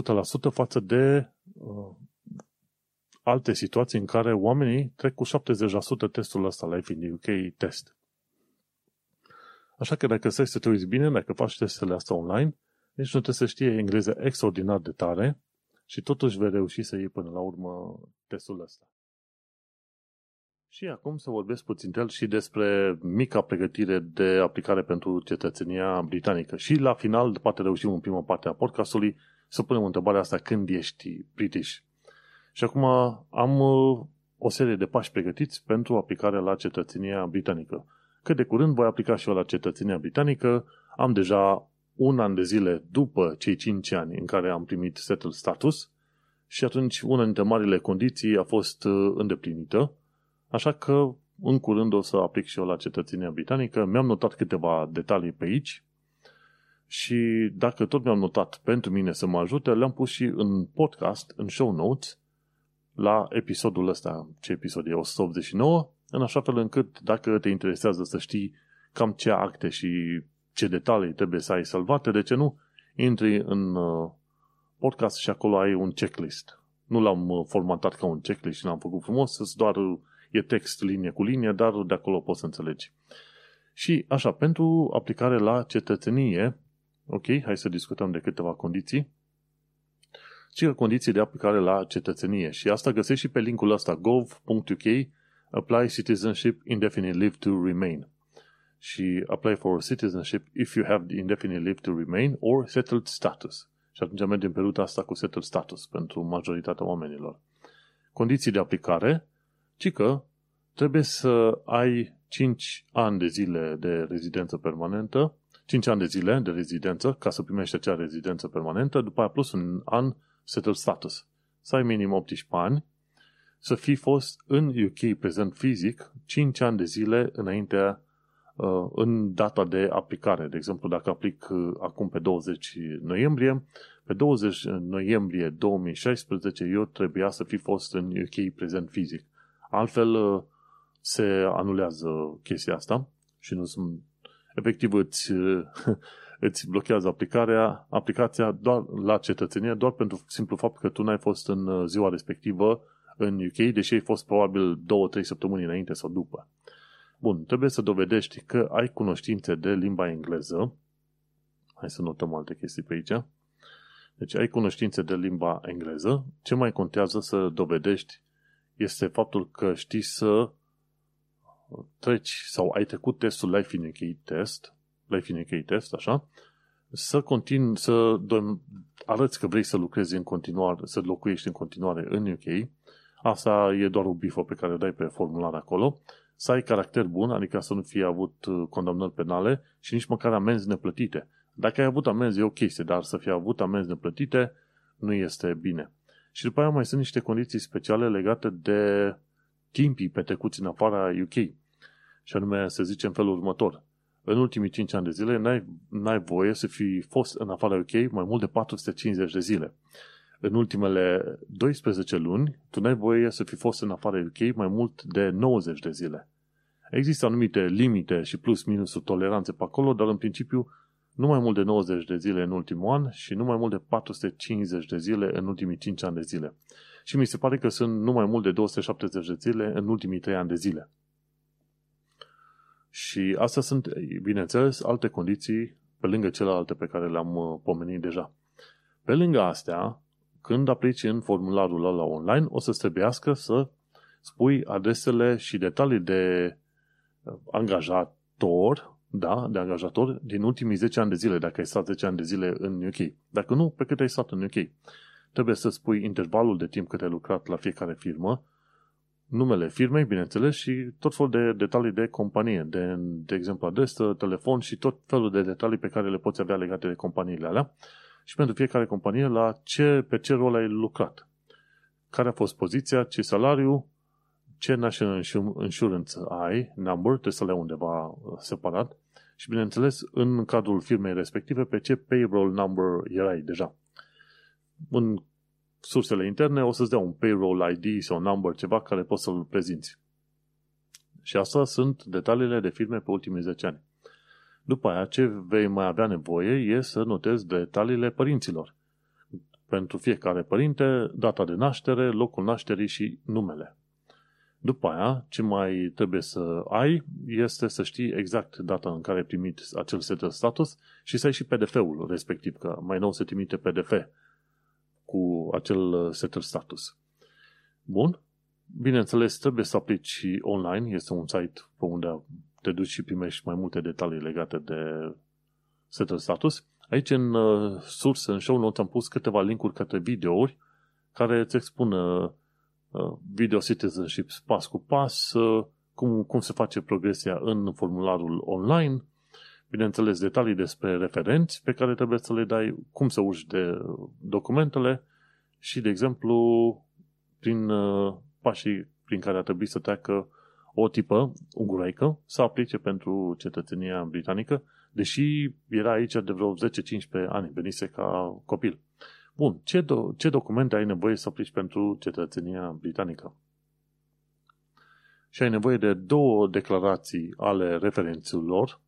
B: față de uh, alte situații în care oamenii trec cu 70% testul ăsta Life in the UK test. Așa că dacă stai să te uiți bine, dacă faci testele astea online, nici nu trebuie să știe engleză extraordinar de tare, și totuși vei reuși să iei până la urmă testul ăsta. Și acum să vorbesc puțin el și despre mica pregătire de aplicare pentru cetățenia britanică. Și la final, poate reușim în prima parte a podcastului, să punem întrebarea asta când ești British. Și acum am uh, o serie de pași pregătiți pentru aplicarea la cetățenia britanică. Cât de curând voi aplica și eu la cetățenia britanică, am deja un an de zile după cei 5 ani în care am primit setul status și atunci una dintre marile condiții a fost uh, îndeplinită, așa că în curând o să aplic și eu la cetățenia britanică. Mi-am notat câteva detalii pe aici și dacă tot mi-am notat pentru mine să mă ajute, le-am pus și în podcast, în show notes, la episodul ăsta, ce episod e, 189, în așa fel încât dacă te interesează să știi cam ce acte și ce detalii trebuie să ai salvate, de ce nu? Intri în uh, podcast și acolo ai un checklist. Nu l-am uh, formatat ca un checklist și l-am făcut frumos, doar uh, e text linie cu linie, dar de acolo poți să înțelegi. Și așa, pentru aplicare la cetățenie, ok, hai să discutăm de câteva condiții. Ce condiții de aplicare la cetățenie. Și asta găsești și pe linkul ăsta, gov.uk, apply citizenship indefinite leave to remain. și apply for citizenship if you have the indefinite leave to remain or settled status. Și atunci mergem pe ruta asta cu settled status pentru majoritatea oamenilor. Condiții de aplicare, ci că trebuie să ai 5 ani de zile de rezidență permanentă, 5 ani de zile de rezidență ca să primești acea rezidență permanentă, după aia plus un an settled status. Să ai minim 18 ani, să fi fost în UK prezent fizic 5 ani de zile înaintea uh, în data de aplicare. De exemplu, dacă aplic uh, acum pe 20 noiembrie, pe 20 noiembrie 2016 eu trebuia să fi fost în UK prezent fizic. Altfel uh, se anulează chestia asta și nu sunt efectiv îți, îți blochează aplicarea, aplicația doar la cetățenie, doar pentru simplu fapt că tu n-ai fost în ziua respectivă în UK, deși ai fost probabil 2-3 săptămâni înainte sau după. Bun, trebuie să dovedești că ai cunoștințe de limba engleză. Hai să notăm alte chestii pe aici. Deci ai cunoștințe de limba engleză. Ce mai contează să dovedești este faptul că știi să treci sau ai trecut testul Life in UK test, Life in UK test, așa, să continui, să arăți că vrei să lucrezi în continuare, să locuiești în continuare în UK. Asta e doar o bifă pe care o dai pe formular acolo. Să ai caracter bun, adică să nu fie avut uh, condamnări penale și nici măcar amenzi neplătite. Dacă ai avut amenzi, e o chestie, dar să fie avut amenzi neplătite nu este bine. Și după aia mai sunt niște condiții speciale legate de timpii petrecuți în afara UK. Și anume, să zicem felul următor. În ultimii 5 ani de zile n-ai, n-ai voie să fi fost în afara UK mai mult de 450 de zile. În ultimele 12 luni, tu n-ai voie să fi fost în afara UK mai mult de 90 de zile. Există anumite limite și plus minus toleranțe pe acolo, dar în principiu nu mai mult de 90 de zile în ultimul an și nu mai mult de 450 de zile în ultimii 5 ani de zile. Și mi se pare că sunt nu mai mult de 270 de zile în ultimii 3 ani de zile. Și astea sunt, bineînțeles, alte condiții pe lângă celelalte pe care le-am uh, pomenit deja. Pe lângă astea, când aplici în formularul ăla online, o să-ți trebuiască să spui adresele și detalii de uh, angajator da, de angajator din ultimii 10 ani de zile, dacă ai stat 10 ani de zile în UK. Dacă nu, pe cât ai stat în UK. Trebuie să spui intervalul de timp cât ai lucrat la fiecare firmă, numele firmei, bineînțeles, și tot felul de detalii de companie, de, de exemplu adresă, telefon și tot felul de detalii pe care le poți avea legate de companiile alea și pentru fiecare companie la ce, pe ce rol ai lucrat. Care a fost poziția, ce salariu, ce national insurance ai, number, trebuie să le ai undeva uh, separat și, bineînțeles, în cadrul firmei respective, pe ce payroll number erai deja. În sursele interne o să-ți dea un payroll ID sau number, ceva care poți să-l prezinți. Și asta sunt detaliile de firme pe ultimii 10 ani. După aia, ce vei mai avea nevoie e să notezi detaliile părinților. Pentru fiecare părinte, data de naștere, locul nașterii și numele. După aia, ce mai trebuie să ai este să știi exact data în care ai primit acel set de status și să ai și PDF-ul respectiv, că mai nou se trimite PDF cu acel set de status. Bun. Bineînțeles, trebuie să aplici și online. Este un site pe unde te duci și primești mai multe detalii legate de set de status. Aici, în uh, sursă, în show notes, am pus câteva linkuri către videouri care îți expun uh, Uh, video citizenship pas cu pas, uh, cum, cum se face progresia în formularul online, bineînțeles detalii despre referenți pe care trebuie să le dai, cum să urci de documentele și, de exemplu, prin uh, pașii prin care ar trebui să treacă o tipă unguraică să aplice pentru cetățenia britanică, deși era aici de vreo 10-15 ani, venise ca copil. Bun, ce, do- ce documente ai nevoie să aplici pentru cetățenia britanică? Și ai nevoie de două declarații ale referenților,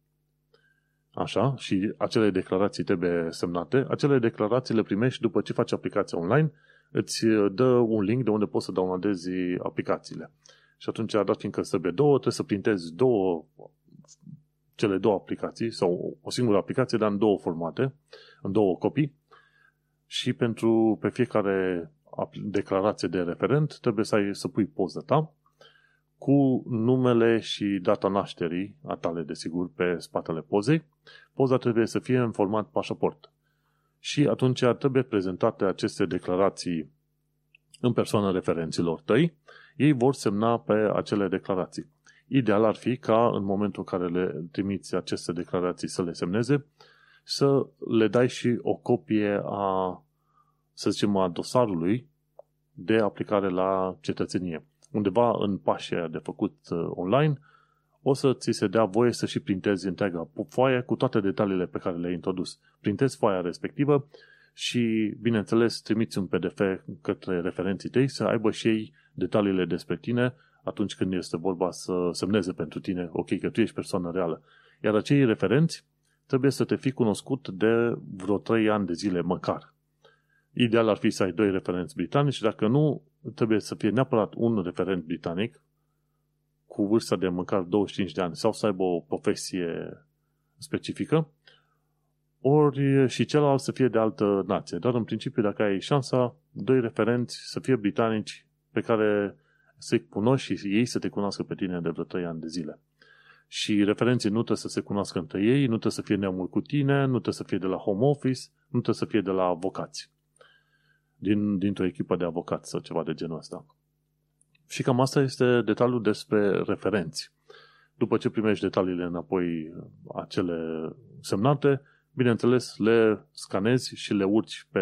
B: așa, și acele declarații trebuie semnate. Acele declarații le primești după ce faci aplicația online, îți dă un link de unde poți să downloadezi aplicațiile. Și atunci, dat fiindcă trebuie două, trebuie să printezi două, cele două aplicații, sau o singură aplicație, dar în două formate, în două copii, și pentru pe fiecare declarație de referent trebuie să, ai, să pui poza ta cu numele și data nașterii, a tale desigur, pe spatele pozei. Poza trebuie să fie în format pașaport. Și atunci trebuie prezentate aceste declarații în persoana referenților tăi. Ei vor semna pe acele declarații. Ideal ar fi ca în momentul în care le trimiți aceste declarații să le semneze, să le dai și o copie a, să zicem, a dosarului de aplicare la cetățenie. Undeva în pașii de făcut uh, online, o să ți se dea voie să și printezi întreaga foaie cu toate detaliile pe care le-ai introdus. Printezi foaia respectivă și, bineînțeles, trimiți un PDF către referenții tăi să aibă și ei detaliile despre tine atunci când este vorba să semneze pentru tine, ok, că tu ești persoană reală. Iar acei referenți trebuie să te fi cunoscut de vreo 3 ani de zile măcar. Ideal ar fi să ai doi referenți britanici, dacă nu, trebuie să fie neapărat un referent britanic cu vârsta de măcar 25 de ani sau să aibă o profesie specifică, ori și celălalt să fie de altă nație. Dar în principiu, dacă ai șansa, doi referenți să fie britanici pe care să-i cunoști și ei să te cunoască pe tine de vreo 3 ani de zile. Și referenții nu trebuie să se cunoască între ei, nu trebuie să fie neamul cu tine, nu trebuie să fie de la home office, nu trebuie să fie de la avocați. Din, dintr-o echipă de avocați sau ceva de genul ăsta. Și cam asta este detaliul despre referenți. După ce primești detaliile înapoi acele semnate, bineînțeles le scanezi și le urci pe,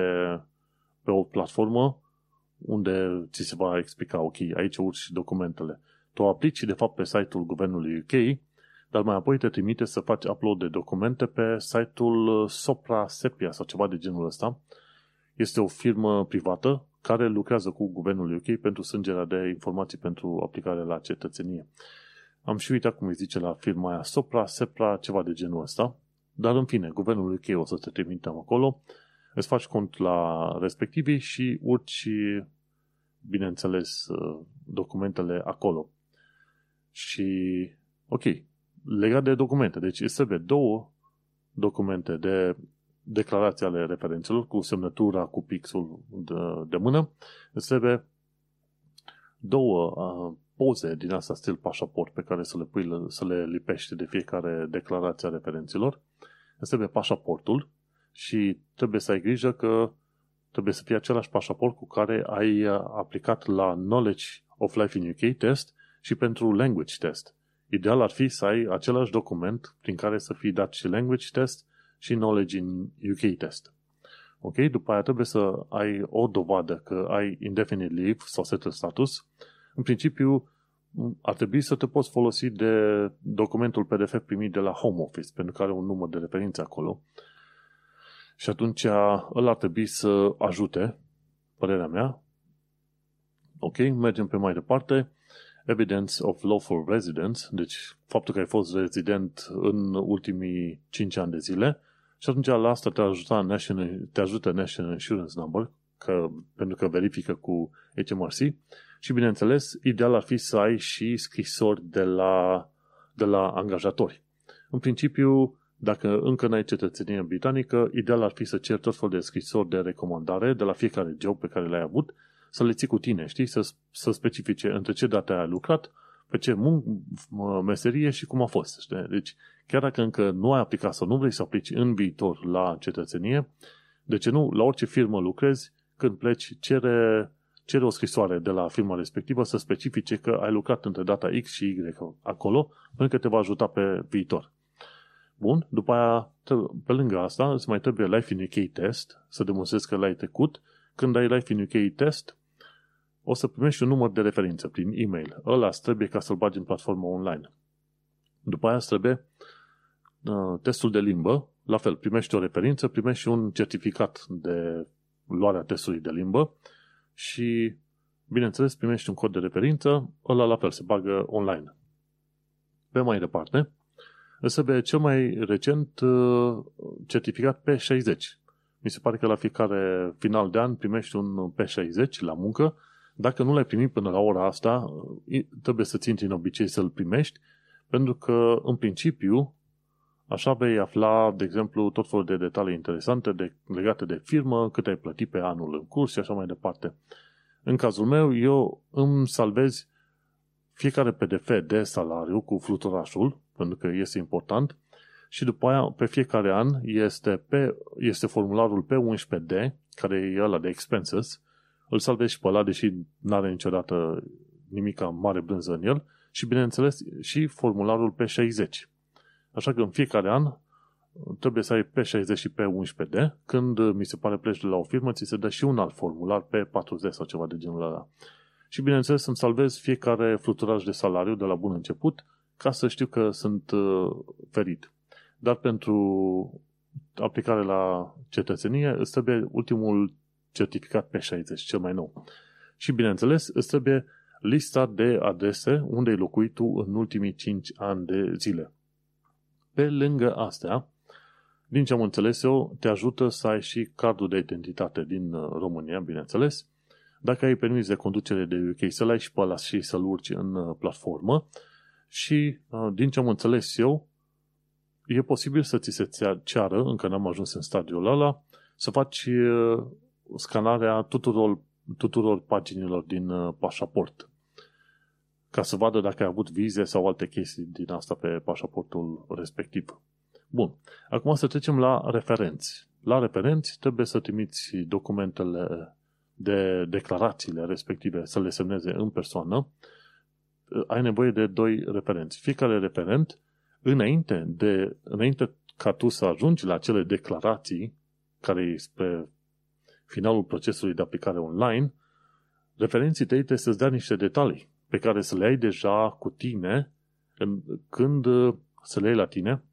B: pe o platformă unde ți se va explica, ok, aici urci documentele. Tu aplici de fapt pe site-ul guvernului UK, dar mai apoi te trimite să faci upload de documente pe site-ul Sopra Sepia sau ceva de genul ăsta. Este o firmă privată care lucrează cu guvernul UK pentru sângerea de informații pentru aplicare la cetățenie. Am și uitat cum îi zice la firma aia Sopra, Sepra, ceva de genul ăsta. Dar în fine, guvernul UK o să te trimitem acolo, îți faci cont la respectivii și urci, bineînțeles, documentele acolo. Și, ok, legat de documente, deci trebuie două documente de declarații ale referențelor cu semnătura, cu pixul de, de mână, îți trebuie două uh, poze din asta stil pașaport pe care să le, pui, să le lipești de fiecare declarație a referenților. Îți trebuie pașaportul și trebuie să ai grijă că trebuie să fie același pașaport cu care ai aplicat la Knowledge of Life in UK test și pentru Language test. Ideal ar fi să ai același document prin care să fii dat și Language test și Knowledge in UK test. Ok? După aia trebuie să ai o dovadă că ai indefinite leave sau settled status. În principiu, ar trebui să te poți folosi de documentul PDF primit de la Home Office, pentru că are un număr de referință acolo. Și atunci ăla ar trebui să ajute, părerea mea. Ok, mergem pe mai departe. Evidence of lawful residence, deci faptul că ai fost rezident în ultimii 5 ani de zile și atunci la asta te, ajuta National, te ajută National Insurance Number, că, pentru că verifică cu HMRC și bineînțeles, ideal ar fi să ai și scrisori de la, de la angajatori. În principiu, dacă încă n-ai cetățenie britanică, ideal ar fi să ceri tot felul de scrisori de recomandare de la fiecare job pe care l-ai avut, să le ții cu tine, știi? Să, să specifice între ce date ai lucrat, pe ce mun- meserie și cum a fost. Știi? Deci, chiar dacă încă nu ai aplicat sau nu vrei să aplici în viitor la cetățenie, de ce nu, la orice firmă lucrezi, când pleci, cere, cere o scrisoare de la firma respectivă să specifice că ai lucrat între data X și Y acolo, pentru că te va ajuta pe viitor. Bun, după aia, pe lângă asta, îți mai trebuie Life in UK test, să demonstrezi că l-ai trecut. Când ai Life in UK test, o să primești un număr de referință prin e-mail. Ăla trebuie ca să-l bagi în platforma online. După aia trebuie uh, testul de limbă, la fel, primești o referință, primești și un certificat de luarea testului de limbă și, bineînțeles, primești un cod de referință, ăla la fel, se bagă online. Pe mai departe, trebuie cel mai recent uh, certificat P60. Mi se pare că la fiecare final de an primești un P60 la muncă. Dacă nu l-ai primit până la ora asta, trebuie să ți în obicei să-l primești, pentru că, în principiu, Așa vei afla, de exemplu, tot felul de detalii interesante de, legate de firmă, cât ai plătit pe anul în curs și așa mai departe. În cazul meu, eu îmi salvez fiecare PDF de salariu cu fluturașul, pentru că este important, și după aia, pe fiecare an, este, pe, este formularul P11D, care e ăla de expenses, îl salvezi și pe ăla, deși nu are niciodată nimica mare brânză în el, și bineînțeles și formularul P60. Așa că în fiecare an trebuie să ai P60 și P11D. Când mi se pare pleci de la o firmă, ți se dă și un alt formular P40 sau ceva de genul ăla. Și bineînțeles îmi salvez fiecare fluturaj de salariu de la bun început ca să știu că sunt uh, ferit. Dar pentru aplicare la cetățenie îți trebuie ultimul certificat P60, cel mai nou. Și bineînțeles îți trebuie lista de adrese unde ai locuit tu în ultimii 5 ani de zile. Pe lângă astea, din ce am înțeles eu, te ajută să ai și cardul de identitate din uh, România, bineînțeles. Dacă ai permis de conducere de UK, să-l ai și pe ăla și să-l urci în uh, platformă. Și, uh, din ce am înțeles eu, e posibil să ți se ceară, încă n-am ajuns în stadiul ăla, să faci scanarea tuturor, tuturor paginilor din pașaport ca să vadă dacă ai avut vize sau alte chestii din asta pe pașaportul respectiv. Bun. Acum să trecem la referenți. La referenți trebuie să trimiți documentele de declarațiile respective, să le semneze în persoană. Ai nevoie de doi referenți. Fiecare referent, înainte, de, înainte ca tu să ajungi la acele declarații, care e spre finalul procesului de aplicare online, referenții tăi trebuie să-ți dea niște detalii pe care să le ai deja cu tine în, când să le ai la tine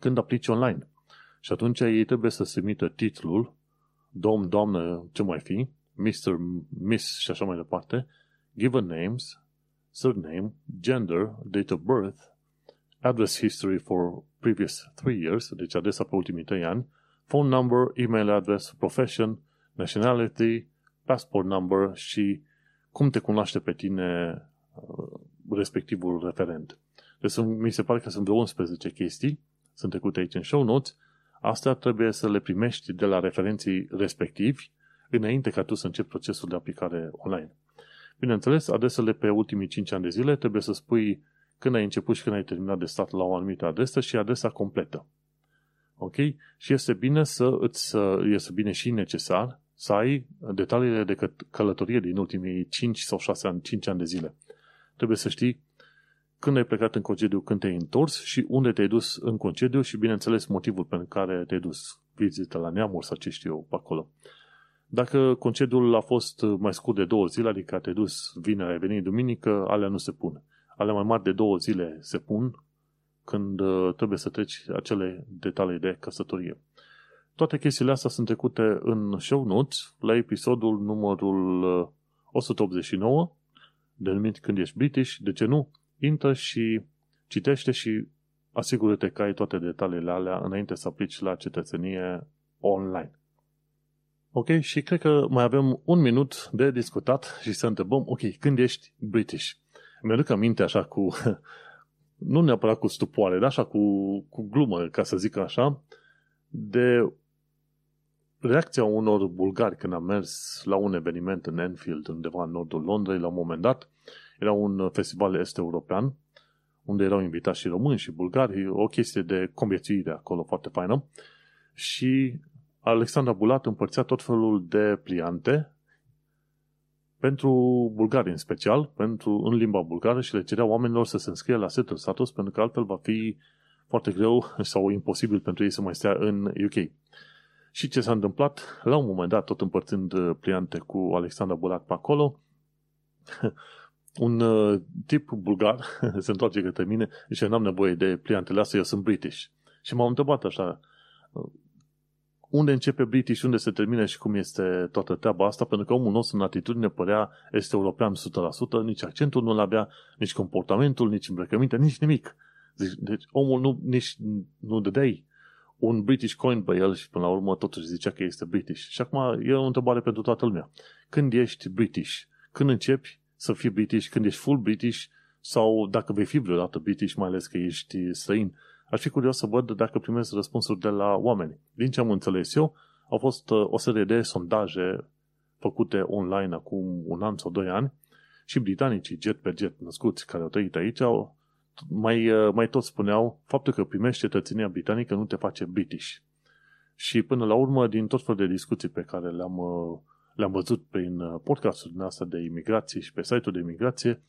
B: când aplici online. Și atunci ei trebuie să se emită titlul, domn, doamnă, ce mai fi, Mr., Miss și așa mai departe, given names, surname, gender, date of birth, address history for previous three years, deci adresa pe ultimii trei ani, phone number, email address, profession, nationality, passport number și cum te cunoaște pe tine uh, respectivul referent. Deci mi se pare că sunt vreo 11 chestii sunt trecute aici în show notes, astea trebuie să le primești de la referenții respectivi înainte ca tu să începi procesul de aplicare online. Bineînțeles, adresele pe ultimii 5 ani de zile trebuie să spui când ai început și când ai terminat de stat la o anumită adresă și adresa completă. Ok? Și este bine să îți, este bine și necesar să ai detaliile de călătorie din ultimii 5 sau 6 ani, 5 ani de zile. Trebuie să știi când ai plecat în concediu, când te-ai întors și unde te-ai dus în concediu și, bineînțeles, motivul pentru care te-ai dus. Vizită la neamuri sau ce știu eu pe acolo. Dacă concediul a fost mai scurt de două zile, adică te-ai dus vineri, ai venit duminică, alea nu se pun. Alea mai mari de două zile se pun când uh, trebuie să treci acele detalii de căsătorie. Toate chestiile astea sunt trecute în show notes la episodul numărul 189, uh, denumit Când ești British, de ce nu? intră și citește și asigură-te că ai toate detaliile alea înainte să aplici la cetățenie online. Ok, și cred că mai avem un minut de discutat și să întrebăm, ok, când ești British? Mi-aduc aminte așa cu, nu neapărat cu stupoare, dar așa cu, cu glumă, ca să zic așa, de reacția unor bulgari când am mers la un eveniment în Enfield, undeva în nordul Londrei, la un moment dat, era un festival est-european, unde erau invitați și români și bulgari, o chestie de conviețuire acolo foarte faină. Și Alexandra Bulat împărțea tot felul de pliante pentru bulgari în special, pentru, în limba bulgară și le cerea oamenilor să se înscrie la setul status pentru că altfel va fi foarte greu sau imposibil pentru ei să mai stea în UK. Și ce s-a întâmplat? La un moment dat, tot împărțind pliante cu Alexandra Bulat pe acolo, un uh, tip bulgar se întoarce către mine și n-am nevoie de pliantele astea, eu sunt British. Și m-am întrebat așa, uh, unde începe British, unde se termine și cum este toată treaba asta, pentru că omul nostru în atitudine părea este european 100%, nici accentul nu-l avea, nici comportamentul, nici îmbrăcăminte, nici nimic. Deci, deci omul nu, nici nu dădeai un British coin pe el și până la urmă totuși zicea că este British. Și acum e o întrebare pentru toată lumea. Când ești British? Când începi să fii British când ești full British sau dacă vei fi vreodată British, mai ales că ești străin. Aș fi curios să văd dacă primesc răspunsuri de la oameni. Din ce am înțeles eu, au fost uh, o serie de sondaje făcute online acum un an sau doi ani Și britanicii, jet pe jet, născuți, care au trăit aici, au, mai, uh, mai tot spuneau, faptul că primești cetățenia britanică nu te face British. Și până la urmă, din tot felul de discuții pe care le-am, uh, le-am văzut prin uh, podcastul noastre de imigrație și pe site-ul de imigrație,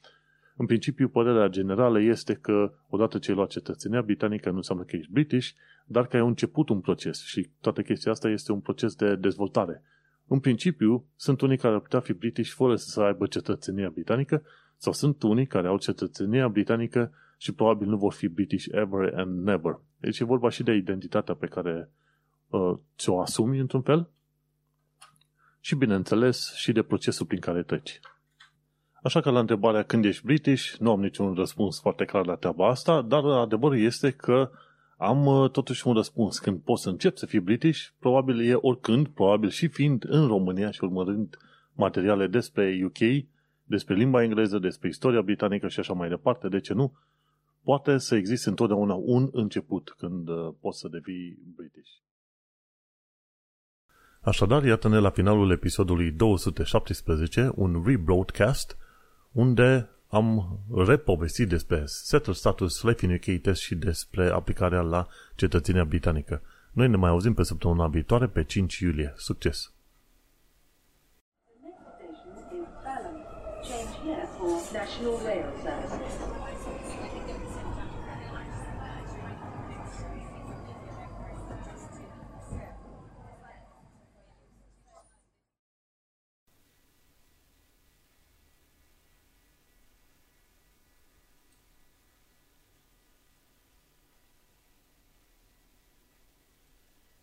B: în principiu, părerea generală este că odată ce ai luat cetățenia britanică nu înseamnă că ești British, dar că ai început un proces și toată chestia asta este un proces de dezvoltare. În principiu, sunt unii care ar putea fi British fără să aibă cetățenia britanică sau sunt unii care au cetățenia britanică și probabil nu vor fi British ever and never. Deci e vorba și de identitatea pe care uh, ți-o asumi într-un fel și, bineînțeles, și de procesul prin care treci. Așa că la întrebarea când ești British, nu am niciun răspuns foarte clar la treaba asta, dar adevărul este că am uh, totuși un răspuns. Când poți să încep să fii British, probabil e oricând, probabil și fiind în România și urmărind materiale despre UK, despre limba engleză, despre istoria britanică și așa mai departe, de ce nu? Poate să existe întotdeauna un început când uh, poți să devii British. Așadar, iată-ne la finalul episodului 217, un rebroadcast, unde am repovestit despre Settle Status, Life in UK Test și despre aplicarea la cetățenia britanică. Noi ne mai auzim pe săptămâna viitoare, pe 5 iulie. Succes!
A: Change here for National Rail Service.